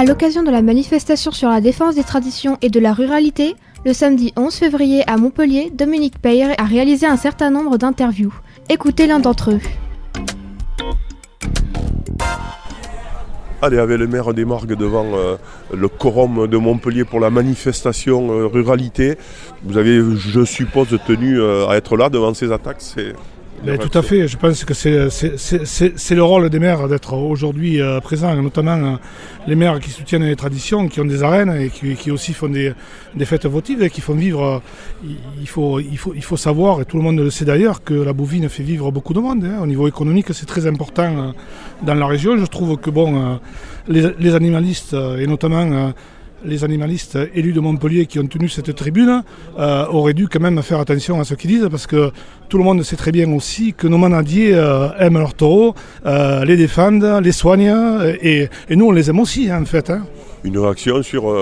À l'occasion de la manifestation sur la défense des traditions et de la ruralité, le samedi 11 février à Montpellier, Dominique Peyre a réalisé un certain nombre d'interviews. Écoutez l'un d'entre eux. Allez, avec le maire des Margues devant euh, le quorum de Montpellier pour la manifestation euh, ruralité, vous avez, je suppose, tenu euh, à être là devant ces attaques. Tout à fait, je pense que c'est le rôle des maires d'être aujourd'hui présents, notamment les maires qui soutiennent les traditions, qui ont des arènes et qui, aussi font des, fêtes votives et qui font vivre. Il faut, il, faut, il faut savoir, et tout le monde le sait d'ailleurs, que la bouvine fait vivre beaucoup de monde. Hein. Au niveau économique, c'est très important dans la région. Je trouve que bon, les, animalistes, et notamment les animalistes élus de Montpellier qui ont tenu cette tribune euh, auraient dû quand même faire attention à ce qu'ils disent parce que tout le monde sait très bien aussi que nos manadiers euh, aiment leurs taureaux, euh, les défendent, les soignent et, nous on les aime aussi hein, en fait. Hein. Une réaction sur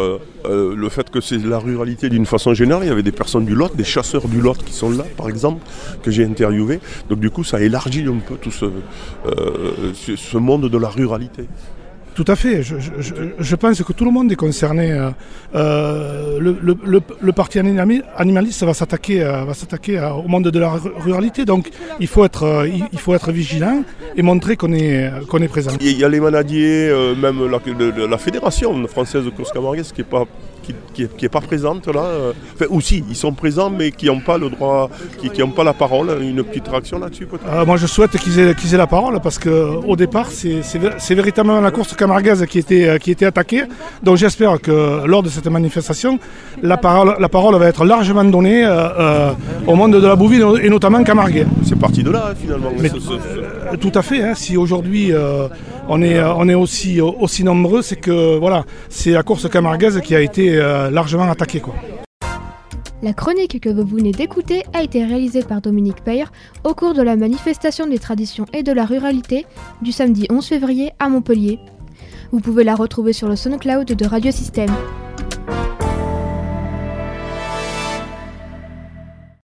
le fait que c'est la ruralité d'une façon générale. Il y avait des personnes du Lot, des chasseurs du Lot qui sont là par exemple, que j'ai interviewé. Donc du coup ça élargit un peu tout ce, ce monde de la ruralité. Tout à fait. Je, pense que tout le monde est concerné. Euh, euh, le, parti animaliste va s'attaquer, euh, va s'attaquer au monde de la ruralité. Donc, il faut être, il faut être vigilant et montrer qu'on est, qu'on est présent. Il y a les manadiers, même la, fédération française de course camarguaise qui n'est pas qui n'est pas présente là. Enfin, aussi, ils sont présents, mais qui n'ont pas le droit, qui n'ont pas la parole. Une petite réaction là-dessus peut-être? Moi, je souhaite qu'ils aient, qu'ils aient, la parole parce qu'au départ, c'est véritablement la course camarguaise qui était, qui était attaquée. Donc j'espère que lors de cette manifestation, la parole, la parole va être largement donnée au monde de la bouvine et notamment camarguais. C'est parti de là, finalement. tout à fait. Hein. si aujourd'hui on est, on est aussi, aussi nombreux, c'est que voilà, c'est la course camarguaise qui a été euh, largement attaquée. Quoi. La chronique que vous venez d'écouter a été réalisée par Dominique Peyre au cours de la manifestation des traditions et de la ruralité du samedi 11 février à Montpellier. Vous pouvez la retrouver sur le SoundCloud de Radio Système.